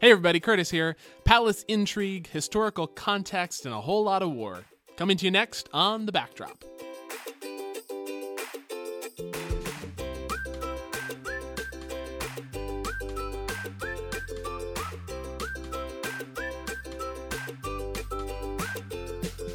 Hey everybody, Curtis here. Palace intrigue, historical context, and a whole lot of war. Coming to you next on The Backdrop.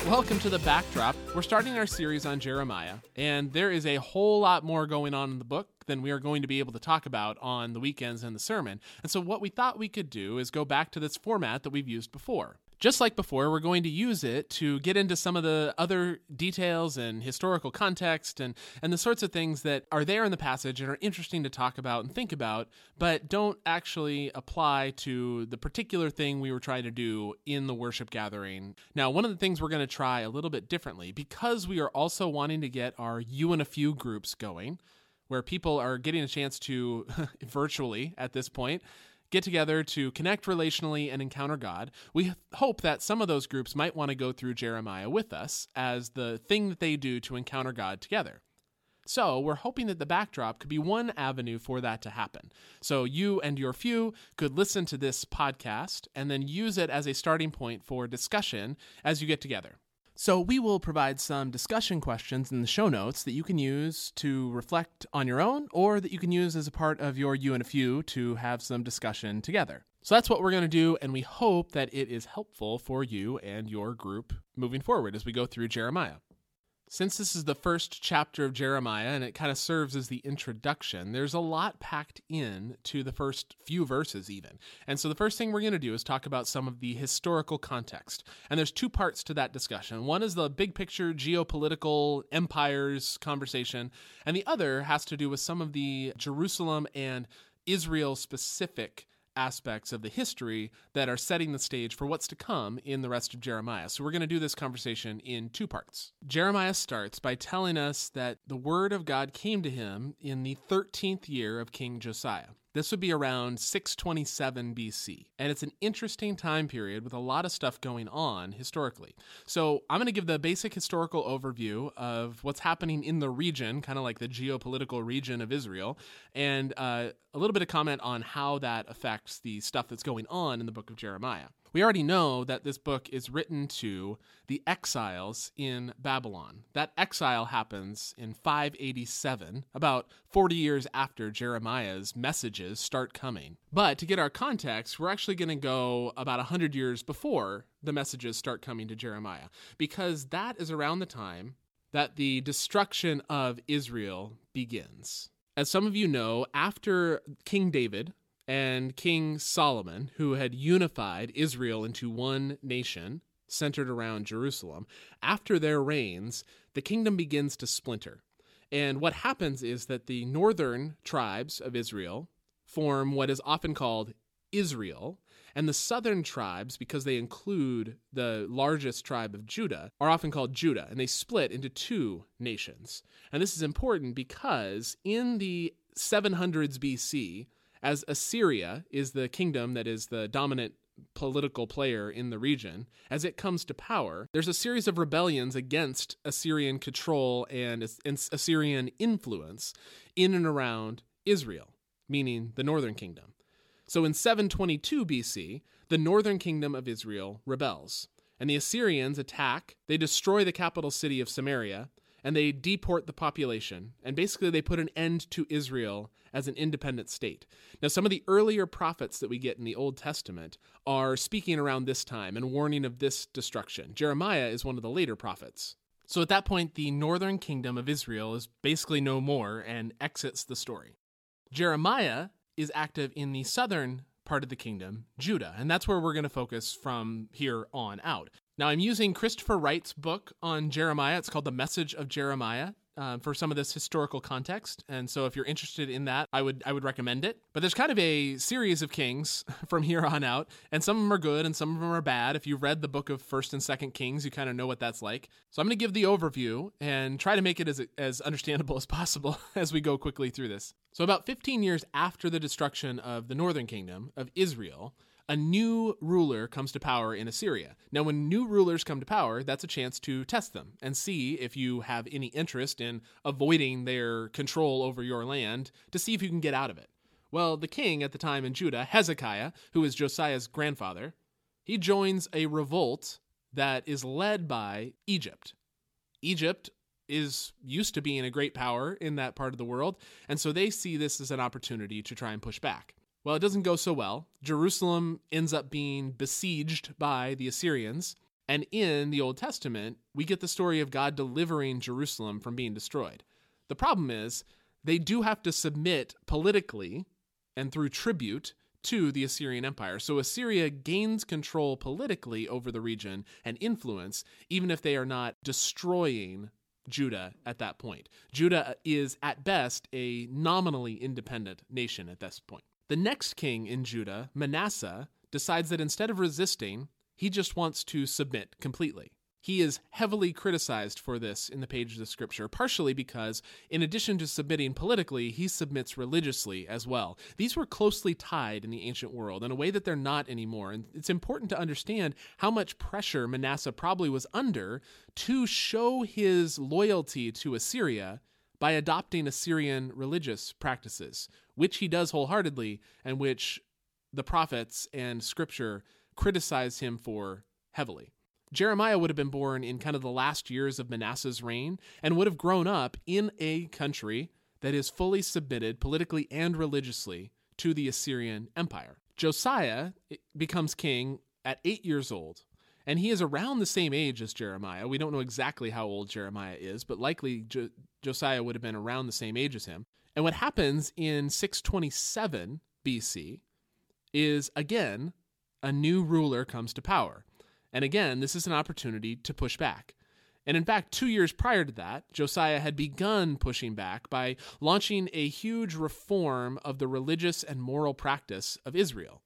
Welcome to the backdrop. We're starting our series on Jeremiah, and there is a whole lot more going on in the book than we are going to be able to talk about on the weekends and the sermon. And so, what we thought we could do is go back to this format that we've used before just like before, we're going to use it to get into some of the other details and historical context and, and the sorts of things that are there in the passage and are interesting to talk about and think about, but don't actually apply to the particular thing we were trying to do in the worship gathering. Now, one of the things we're going to try a little bit differently, because we are also wanting to get our you and a few groups going, where people are getting a chance to virtually at this point get together to connect relationally and encounter God. We hope that some of those groups might want to go through Jeremiah with us as the thing that they do to encounter God together. So, we're hoping that the backdrop could be one avenue for that to happen. So, you and your few could listen to this podcast and then use it as a starting point for discussion as you get together. So, we will provide some discussion questions in the show notes that you can use to reflect on your own or that you can use as a part of your You and a Few to have some discussion together. So, that's what we're going to do, and we hope that it is helpful for you and your group moving forward as we go through Jeremiah. Since this is the first chapter of Jeremiah and it kind of serves as the introduction, there's a lot packed in to the first few verses, even. And so the first thing we're going to do is talk about some of the historical context. And there's two parts to that discussion. One is the big picture geopolitical empires conversation, and the other has to do with some of the Jerusalem and Israel specific aspects of the history that are setting the stage for what's to come in the rest of Jeremiah. So we're going to do this conversation in two parts. Jeremiah starts by telling us that the word of God came to him in the 13th year of King Josiah. This would be around 627 BC. And it's an interesting time period with a lot of stuff going on historically. So I'm going to give the basic historical overview of what's happening in the region, kind of like the geopolitical region of Israel, and uh, a little bit of comment on how that affects the stuff that's going on in the book of Jeremiah. We already know that this book is written to the exiles in Babylon. That exile happens in 587, about 40 years after Jeremiah's messages start coming. But to get our context, we're actually going to go about 100 years before the messages start coming to Jeremiah, because that is around the time that the destruction of Israel begins. As some of you know, after King David and King Solomon, who had unified Israel into one nation centered around Jerusalem, after their reigns, the kingdom begins to splinter. And what happens is that the northern tribes of Israel form what is often called Israel, and the southern tribes, because they include the largest tribe of Judah, are often called Judah, and they split into two nations. And this is important because in the 700s BC, as Assyria is the kingdom that is the dominant political player in the region, as it comes to power, there's a series of rebellions against Assyrian control and Assyrian influence in and around Israel, meaning the northern kingdom. So in 722 BC, the northern kingdom of Israel rebels, and the Assyrians attack, they destroy the capital city of Samaria, and they deport the population, and basically they put an end to Israel as an independent state. Now, some of the earlier prophets that we get in the Old Testament are speaking around this time and warning of this destruction. Jeremiah is one of the later prophets. So at that point, the northern kingdom of Israel is basically no more and exits the story. Jeremiah is active in the southern part of the kingdom, Judah, and that's where we're going to focus from here on out. Now, I'm using Christopher Wright's book on Jeremiah. It's called The Message of Jeremiah. Uh, for some of this historical context, and so if you're interested in that, I would I would recommend it. But there's kind of a series of kings from here on out, and some of them are good and some of them are bad. If you read the book of First and Second Kings, you kind of know what that's like. So I'm going to give the overview and try to make it as as understandable as possible as we go quickly through this. So about 15 years after the destruction of the northern kingdom of Israel, a new ruler comes to power in Assyria. Now, when new rulers come to power, that's a chance to test them and see if you have any interest in avoiding their control over your land to see if you can get out of it. Well, the king at the time in Judah, Hezekiah, who is Josiah's grandfather, he joins a revolt that is led by Egypt. Egypt is used to being a great power in that part of the world, and so they see this as an opportunity to try and push back. Well, it doesn't go so well. Jerusalem ends up being besieged by the Assyrians, and in the Old Testament, we get the story of God delivering Jerusalem from being destroyed. The problem is, they do have to submit politically and through tribute to the Assyrian Empire. So Assyria gains control politically over the region and influence, even if they are not destroying Judah at that point. Judah is, at best, a nominally independent nation at this point. The next king in Judah, Manasseh, decides that instead of resisting, he just wants to submit completely. He is heavily criticized for this in the pages of Scripture, partially because, in addition to submitting politically, he submits religiously as well. These were closely tied in the ancient world in a way that they're not anymore. And it's important to understand how much pressure Manasseh probably was under to show his loyalty to Assyria by adopting Assyrian religious practices, which he does wholeheartedly and which the prophets and Scripture criticize him for heavily. Jeremiah would have been born in kind of the last years of Manasseh's reign and would have grown up in a country that is fully submitted politically and religiously to the Assyrian Empire. Josiah eh, becomes king at eight years old, and he is around the same age as Jeremiah. We don't know exactly how old Jeremiah is, but likely jo- Josiah would have been around the same age as him. And what happens in 627 BC is again a new ruler comes to power. And again, this is an opportunity to push back. And in fact, two years prior to that, Josiah had begun pushing back by launching a huge reform of the religious and moral practice of Israel.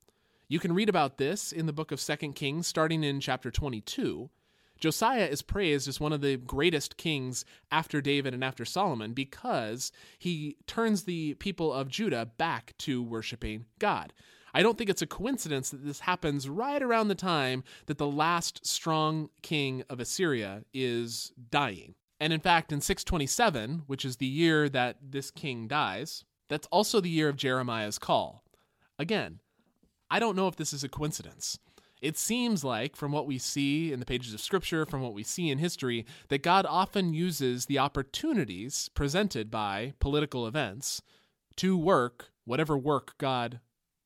You can read about this in the book of 2 Kings, starting in chapter 22. Josiah is praised as one of the greatest kings after David and after Solomon because he turns the people of Judah back to worshiping God. I don't think it's a coincidence that this happens right around the time that the last strong king of Assyria is dying. And in fact, in 627, which is the year that this king dies, that's also the year of Jeremiah's call. Again, I don't know if this is a coincidence. It seems like, from what we see in the pages of Scripture, from what we see in history, that God often uses the opportunities presented by political events to work whatever work God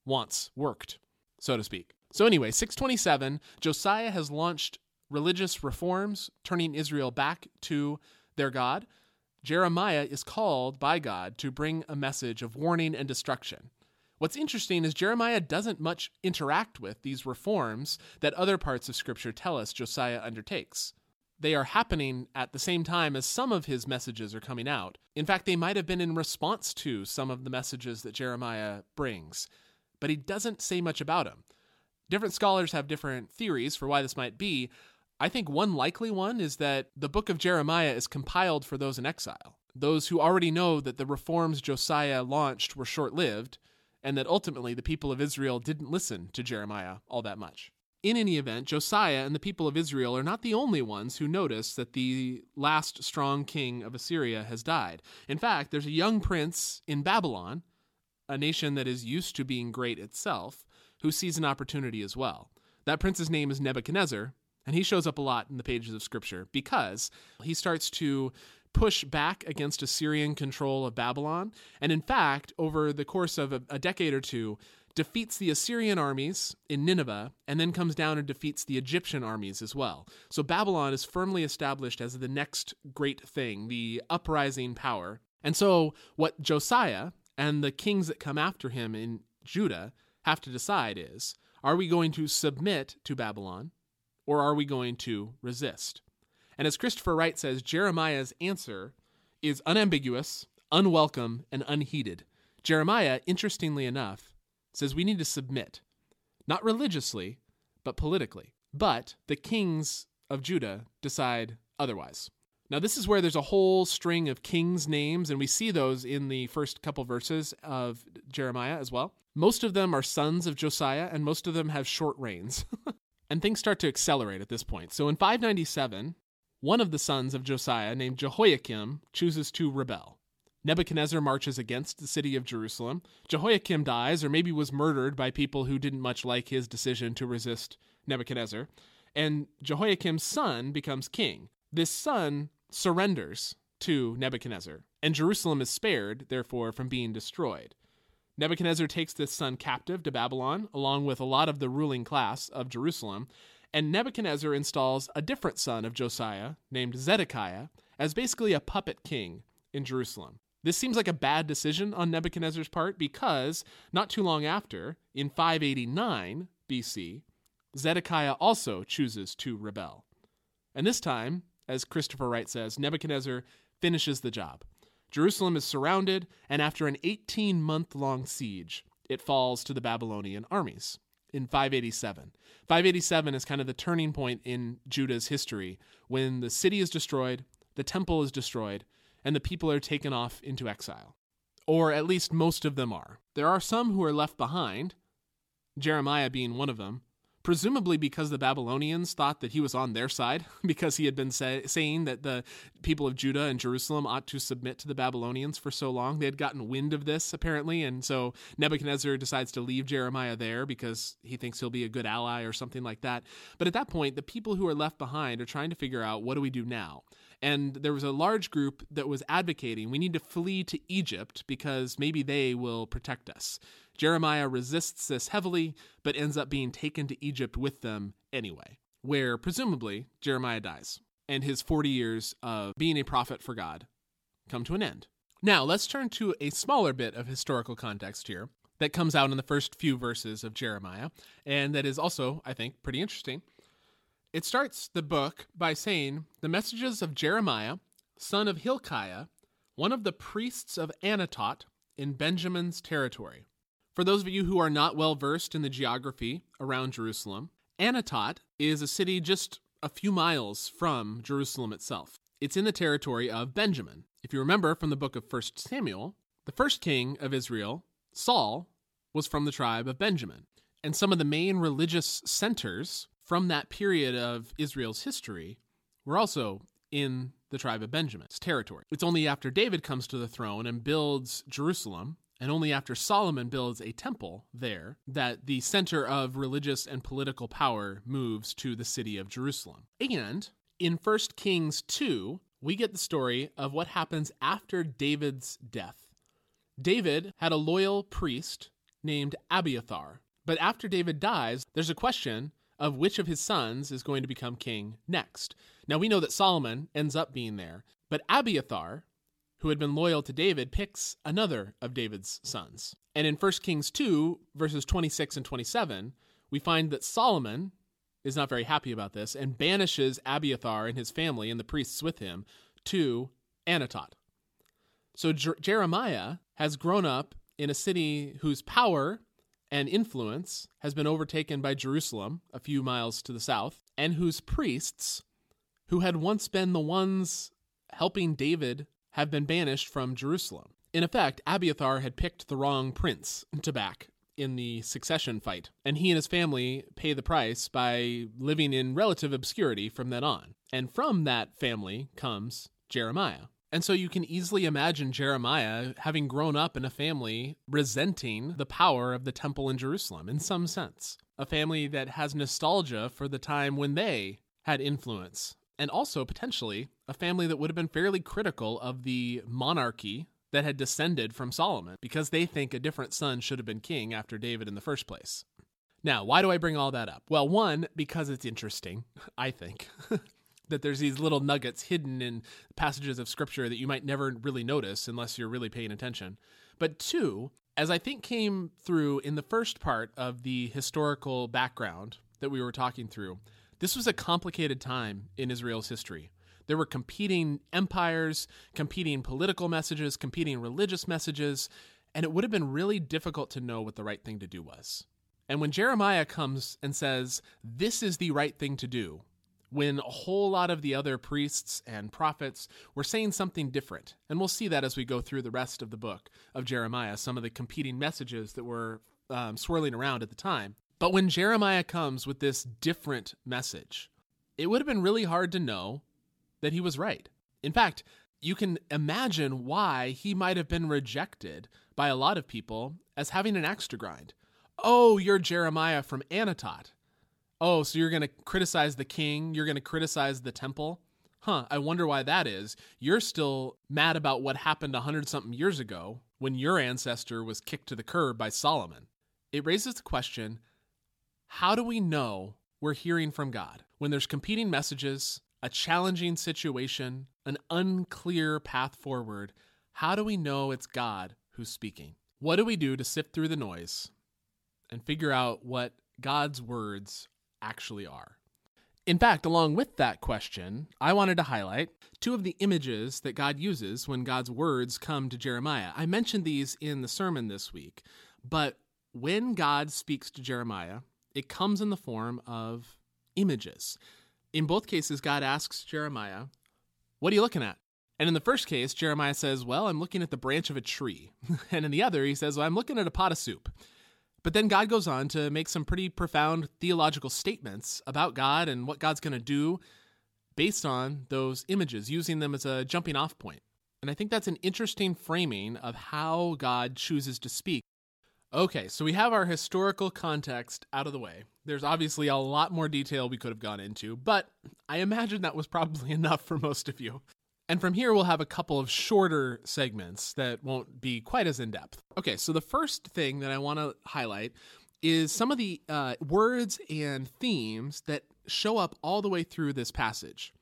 wants worked, so to speak. So, anyway, 627, Josiah has launched religious reforms, turning Israel back to their God. Jeremiah is called by God to bring a message of warning and destruction. What's interesting is Jeremiah doesn't much interact with these reforms that other parts of Scripture tell us Josiah undertakes. They are happening at the same time as some of his messages are coming out. In fact, they might have been in response to some of the messages that Jeremiah brings but he doesn't say much about them. Different scholars have different theories for why this might be. I think one likely one is that the book of Jeremiah is compiled for those in exile, those who already know that the reforms Josiah launched were short lived, and that ultimately the people of Israel didn't listen to Jeremiah all that much. In any event, Josiah and the people of Israel are not the only ones who notice that the last strong king of Assyria has died. In fact, there's a young prince in Babylon a nation that is used to being great itself, who sees an opportunity as well. That prince's name is Nebuchadnezzar, and he shows up a lot in the pages of Scripture because he starts to push back against Assyrian control of Babylon, and in fact, over the course of a, a decade or two, defeats the Assyrian armies in Nineveh, and then comes down and defeats the Egyptian armies as well. So Babylon is firmly established as the next great thing, the uprising power. And so, what Josiah, and the kings that come after him in Judah have to decide is are we going to submit to Babylon or are we going to resist? And as Christopher Wright says, Jeremiah's answer is unambiguous, unwelcome, and unheeded. Jeremiah, interestingly enough, says we need to submit, not religiously, but politically. But the kings of Judah decide otherwise. Now, this is where there's a whole string of kings' names, and we see those in the first couple verses of Jeremiah as well. Most of them are sons of Josiah, and most of them have short reigns. and things start to accelerate at this point. So in 597, one of the sons of Josiah, named Jehoiakim, chooses to rebel. Nebuchadnezzar marches against the city of Jerusalem. Jehoiakim dies, or maybe was murdered by people who didn't much like his decision to resist Nebuchadnezzar. And Jehoiakim's son becomes king. This son surrenders to Nebuchadnezzar, and Jerusalem is spared, therefore, from being destroyed. Nebuchadnezzar takes this son captive to Babylon, along with a lot of the ruling class of Jerusalem, and Nebuchadnezzar installs a different son of Josiah, named Zedekiah, as basically a puppet king in Jerusalem. This seems like a bad decision on Nebuchadnezzar's part because not too long after, in 589 BC, Zedekiah also chooses to rebel. And this time, as Christopher Wright says, Nebuchadnezzar finishes the job. Jerusalem is surrounded, and after an 18 month long siege, it falls to the Babylonian armies in 587. 587 is kind of the turning point in Judah's history when the city is destroyed, the temple is destroyed, and the people are taken off into exile. Or at least most of them are. There are some who are left behind, Jeremiah being one of them, presumably because the Babylonians thought that he was on their side, because he had been say, saying that the people of Judah and Jerusalem ought to submit to the Babylonians for so long. They had gotten wind of this, apparently, and so Nebuchadnezzar decides to leave Jeremiah there because he thinks he'll be a good ally or something like that. But at that point, the people who are left behind are trying to figure out what do we do now? and there was a large group that was advocating we need to flee to Egypt because maybe they will protect us. Jeremiah resists this heavily, but ends up being taken to Egypt with them anyway, where presumably Jeremiah dies, and his 40 years of being a prophet for God come to an end. Now, let's turn to a smaller bit of historical context here that comes out in the first few verses of Jeremiah, and that is also, I think, pretty interesting. It starts the book by saying, The messages of Jeremiah, son of Hilkiah, one of the priests of Anatot in Benjamin's territory. For those of you who are not well versed in the geography around Jerusalem, Anatot is a city just a few miles from Jerusalem itself. It's in the territory of Benjamin. If you remember from the book of 1 Samuel, the first king of Israel, Saul, was from the tribe of Benjamin. And some of the main religious centers from that period of Israel's history were also in the tribe of Benjamin's territory. It's only after David comes to the throne and builds Jerusalem, and only after Solomon builds a temple there, that the center of religious and political power moves to the city of Jerusalem. And in 1 Kings 2, we get the story of what happens after David's death. David had a loyal priest named Abiathar. But after David dies, there's a question of which of his sons is going to become king next. Now we know that Solomon ends up being there, but Abiathar, who had been loyal to David, picks another of David's sons. And in 1 Kings 2, verses 26 and 27, we find that Solomon is not very happy about this and banishes Abiathar and his family and the priests with him to Anatot. So Jer- Jeremiah has grown up in a city whose power and influence has been overtaken by Jerusalem, a few miles to the south, and whose priests, who had once been the ones helping David, have been banished from Jerusalem. In effect, Abiathar had picked the wrong prince to back in the succession fight, and he and his family pay the price by living in relative obscurity from then on. And from that family comes Jeremiah. And so you can easily imagine Jeremiah having grown up in a family resenting the power of the temple in Jerusalem in some sense. A family that has nostalgia for the time when they had influence. And also, potentially, a family that would have been fairly critical of the monarchy that had descended from Solomon because they think a different son should have been king after David in the first place. Now, why do I bring all that up? Well, one, because it's interesting, I think. that there's these little nuggets hidden in passages of scripture that you might never really notice unless you're really paying attention. But two, as I think came through in the first part of the historical background that we were talking through, this was a complicated time in Israel's history. There were competing empires, competing political messages, competing religious messages, and it would have been really difficult to know what the right thing to do was. And when Jeremiah comes and says, This is the right thing to do, when a whole lot of the other priests and prophets were saying something different. And we'll see that as we go through the rest of the book of Jeremiah, some of the competing messages that were um, swirling around at the time. But when Jeremiah comes with this different message, it would have been really hard to know that he was right. In fact, you can imagine why he might have been rejected by a lot of people as having an axe to grind. Oh, you're Jeremiah from Anatot. Oh, so you're going to criticize the king? You're going to criticize the temple? Huh, I wonder why that is. You're still mad about what happened a hundred something years ago when your ancestor was kicked to the curb by Solomon. It raises the question how do we know we're hearing from God when there's competing messages, a challenging situation, an unclear path forward? How do we know it's God who's speaking? What do we do to sift through the noise and figure out what God's words actually are? In fact, along with that question, I wanted to highlight two of the images that God uses when God's words come to Jeremiah. I mentioned these in the sermon this week, but when God speaks to Jeremiah, it comes in the form of images. In both cases, God asks Jeremiah, What are you looking at? And in the first case, Jeremiah says, Well, I'm looking at the branch of a tree. and in the other, he says, Well, I'm looking at a pot of soup. But then God goes on to make some pretty profound theological statements about God and what God's going to do based on those images, using them as a jumping off point. And I think that's an interesting framing of how God chooses to speak. Okay, so we have our historical context out of the way. There's obviously a lot more detail we could have gone into, but I imagine that was probably enough for most of you. And from here, we'll have a couple of shorter segments that won't be quite as in depth. Okay, so the first thing that I want to highlight is some of the uh, words and themes that show up all the way through this passage.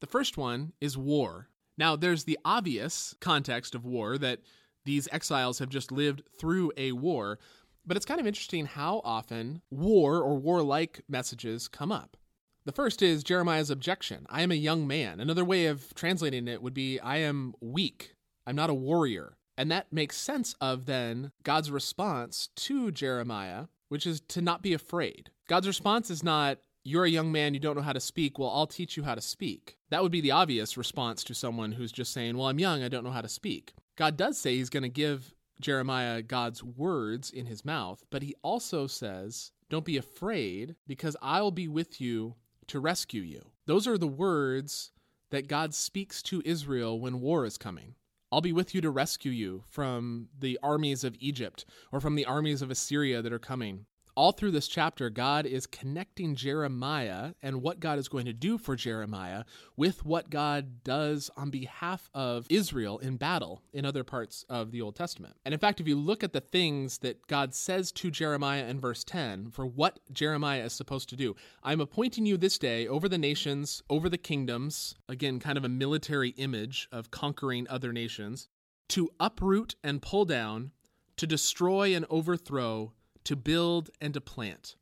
The first one is war. Now, there's the obvious context of war that these exiles have just lived through a war. But it's kind of interesting how often war or warlike messages come up. The first is Jeremiah's objection I am a young man. Another way of translating it would be I am weak. I'm not a warrior. And that makes sense of then God's response to Jeremiah, which is to not be afraid. God's response is not, You're a young man, you don't know how to speak. Well, I'll teach you how to speak. That would be the obvious response to someone who's just saying, Well, I'm young, I don't know how to speak. God does say he's going to give Jeremiah God's words in his mouth, but he also says, Don't be afraid, because I'll be with you to rescue you. Those are the words that God speaks to Israel when war is coming. I'll be with you to rescue you from the armies of Egypt or from the armies of Assyria that are coming all through this chapter, God is connecting Jeremiah and what God is going to do for Jeremiah with what God does on behalf of Israel in battle in other parts of the Old Testament. And in fact, if you look at the things that God says to Jeremiah in verse 10 for what Jeremiah is supposed to do, I'm appointing you this day over the nations, over the kingdoms, again, kind of a military image of conquering other nations, to uproot and pull down, to destroy and overthrow to build and to plant.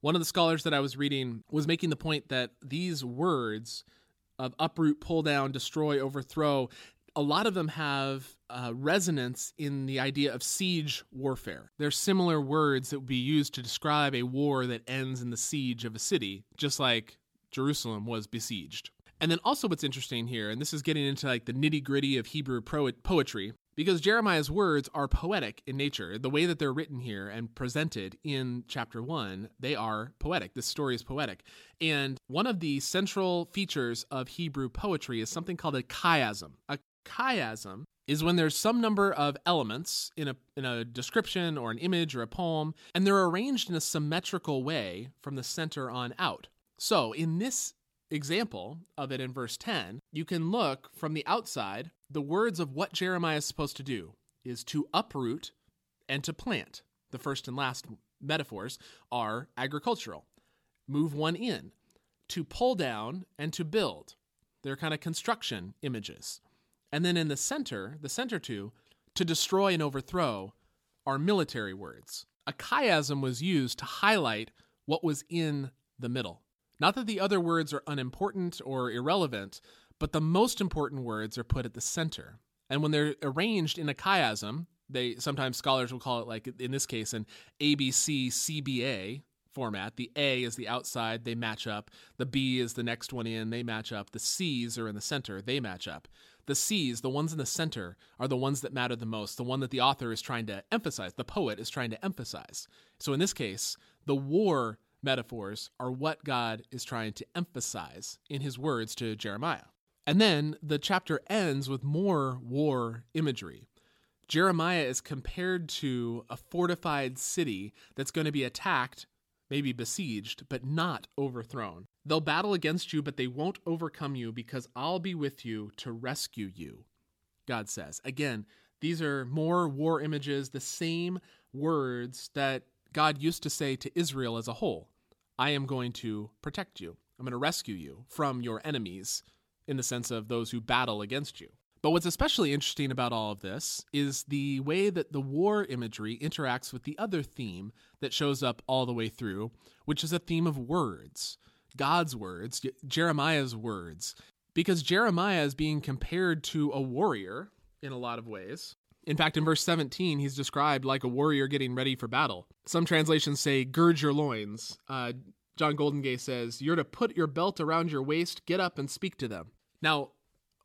One of the scholars that I was reading was making the point that these words of uproot, pull down, destroy, overthrow, a lot of them have uh, resonance in the idea of siege warfare. They're similar words that would be used to describe a war that ends in the siege of a city, just like Jerusalem was besieged. And then also what's interesting here, and this is getting into like the nitty gritty of Hebrew poetry, because Jeremiah's words are poetic in nature. The way that they're written here and presented in chapter one, they are poetic. This story is poetic. And one of the central features of Hebrew poetry is something called a chiasm. A chiasm is when there's some number of elements in a, in a description or an image or a poem, and they're arranged in a symmetrical way from the center on out. So, in this example of it in verse 10, you can look from the outside. The words of what Jeremiah is supposed to do is to uproot and to plant. The first and last metaphors are agricultural. Move one in. To pull down and to build. They're kind of construction images. And then in the center, the center two, to destroy and overthrow are military words. A chiasm was used to highlight what was in the middle. Not that the other words are unimportant or irrelevant, but the most important words are put at the center. And when they're arranged in a chiasm, they sometimes scholars will call it like in this case an ABC CBA format. The A is the outside, they match up. The B is the next one in, they match up. The C's are in the center, they match up. The C's, the ones in the center, are the ones that matter the most, the one that the author is trying to emphasize, the poet is trying to emphasize. So in this case, the war metaphors are what God is trying to emphasize in his words to Jeremiah. And then the chapter ends with more war imagery. Jeremiah is compared to a fortified city that's going to be attacked, maybe besieged, but not overthrown. They'll battle against you, but they won't overcome you because I'll be with you to rescue you, God says. Again, these are more war images, the same words that God used to say to Israel as a whole I am going to protect you, I'm going to rescue you from your enemies, in the sense of those who battle against you. But what's especially interesting about all of this is the way that the war imagery interacts with the other theme that shows up all the way through, which is a theme of words. God's words, Jeremiah's words. Because Jeremiah is being compared to a warrior in a lot of ways. In fact, in verse 17, he's described like a warrior getting ready for battle. Some translations say, gird your loins. Uh, John Goldingay says, You're to put your belt around your waist, get up and speak to them. Now,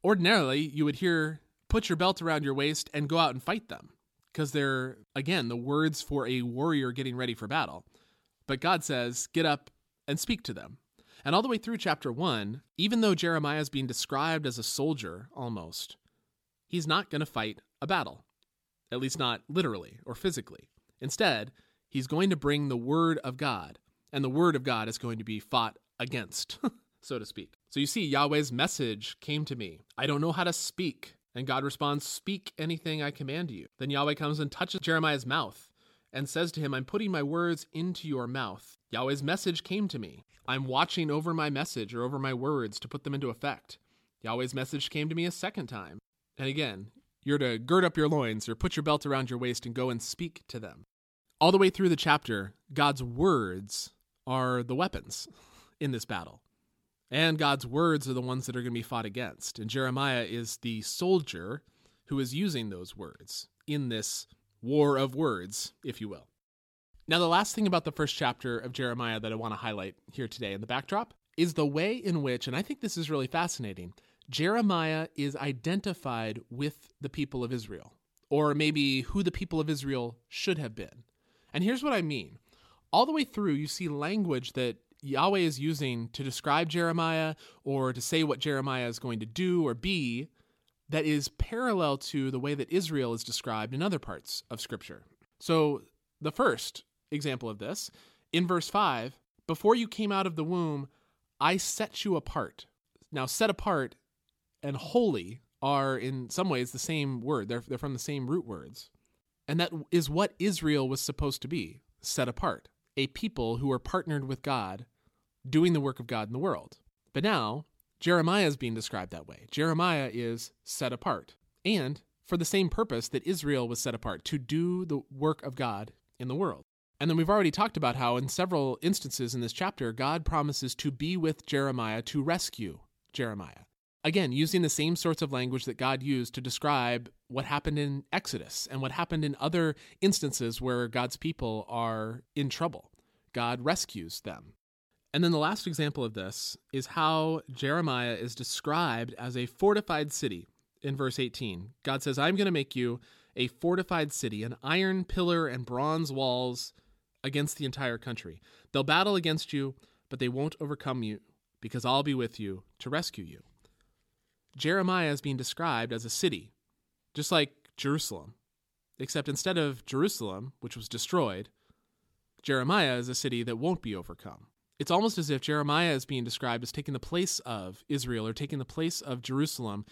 ordinarily you would hear put your belt around your waist and go out and fight them because they're again the words for a warrior getting ready for battle. But god says get up and speak to them. And all the way through chapter 1 even though jeremiah is being described as a soldier almost he's not going to fight a battle. At least not literally or physically. Instead he's going to bring the word of god and the word of god is going to be fought against so to speak. So you see, Yahweh's message came to me. I don't know how to speak. And God responds, Speak anything I command you. Then Yahweh comes and touches Jeremiah's mouth and says to him, I'm putting my words into your mouth. Yahweh's message came to me. I'm watching over my message or over my words to put them into effect. Yahweh's message came to me a second time. And again, you're to gird up your loins or put your belt around your waist and go and speak to them. All the way through the chapter, God's words are the weapons in this battle. And God's words are the ones that are going to be fought against. And Jeremiah is the soldier who is using those words in this war of words, if you will. Now, the last thing about the first chapter of Jeremiah that I want to highlight here today in the backdrop is the way in which, and I think this is really fascinating, Jeremiah is identified with the people of Israel, or maybe who the people of Israel should have been. And here's what I mean. All the way through, you see language that Yahweh is using to describe Jeremiah or to say what Jeremiah is going to do or be that is parallel to the way that Israel is described in other parts of Scripture. So, the first example of this, in verse 5, before you came out of the womb, I set you apart. Now, set apart and holy are in some ways the same word, they're, they're from the same root words. And that is what Israel was supposed to be set apart, a people who are partnered with God doing the work of God in the world. But now, Jeremiah is being described that way. Jeremiah is set apart, and for the same purpose that Israel was set apart to do the work of God in the world. And then we've already talked about how, in several instances in this chapter, God promises to be with Jeremiah to rescue Jeremiah. Again, using the same sorts of language that God used to describe what happened in Exodus and what happened in other instances where God's people are in trouble. God rescues them. And then the last example of this is how Jeremiah is described as a fortified city in verse 18. God says, I'm going to make you a fortified city, an iron pillar and bronze walls against the entire country. They'll battle against you, but they won't overcome you because I'll be with you to rescue you. Jeremiah is being described as a city, just like Jerusalem, except instead of Jerusalem, which was destroyed, Jeremiah is a city that won't be overcome it's almost as if Jeremiah is being described as taking the place of Israel or taking the place of Jerusalem.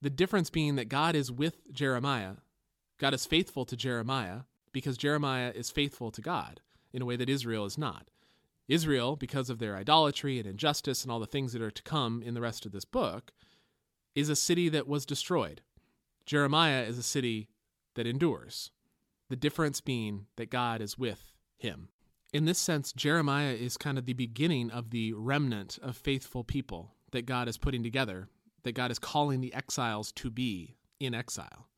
The difference being that God is with Jeremiah. God is faithful to Jeremiah because Jeremiah is faithful to God in a way that Israel is not. Israel, because of their idolatry and injustice and all the things that are to come in the rest of this book, is a city that was destroyed. Jeremiah is a city that endures. The difference being that God is with him in this sense, Jeremiah is kind of the beginning of the remnant of faithful people that God is putting together, that God is calling the exiles to be in exile.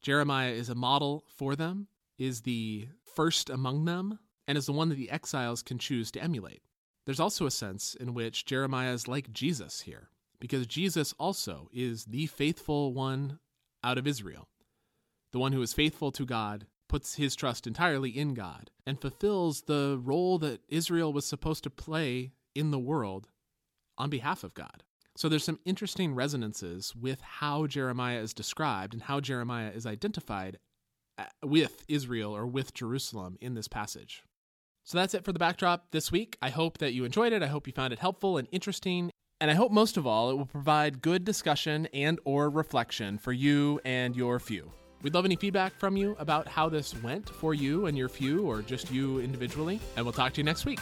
Jeremiah is a model for them, is the first among them, and is the one that the exiles can choose to emulate. There's also a sense in which Jeremiah is like Jesus here, because Jesus also is the faithful one out of Israel, the one who is faithful to God puts his trust entirely in God and fulfills the role that Israel was supposed to play in the world on behalf of God. So there's some interesting resonances with how Jeremiah is described and how Jeremiah is identified uh, with Israel or with Jerusalem in this passage. So that's it for the backdrop this week. I hope that you enjoyed it. I hope you found it helpful and interesting. And I hope most of all it will provide good discussion and or reflection for you and your few. We'd love any feedback from you about how this went for you and your few or just you individually, and we'll talk to you next week.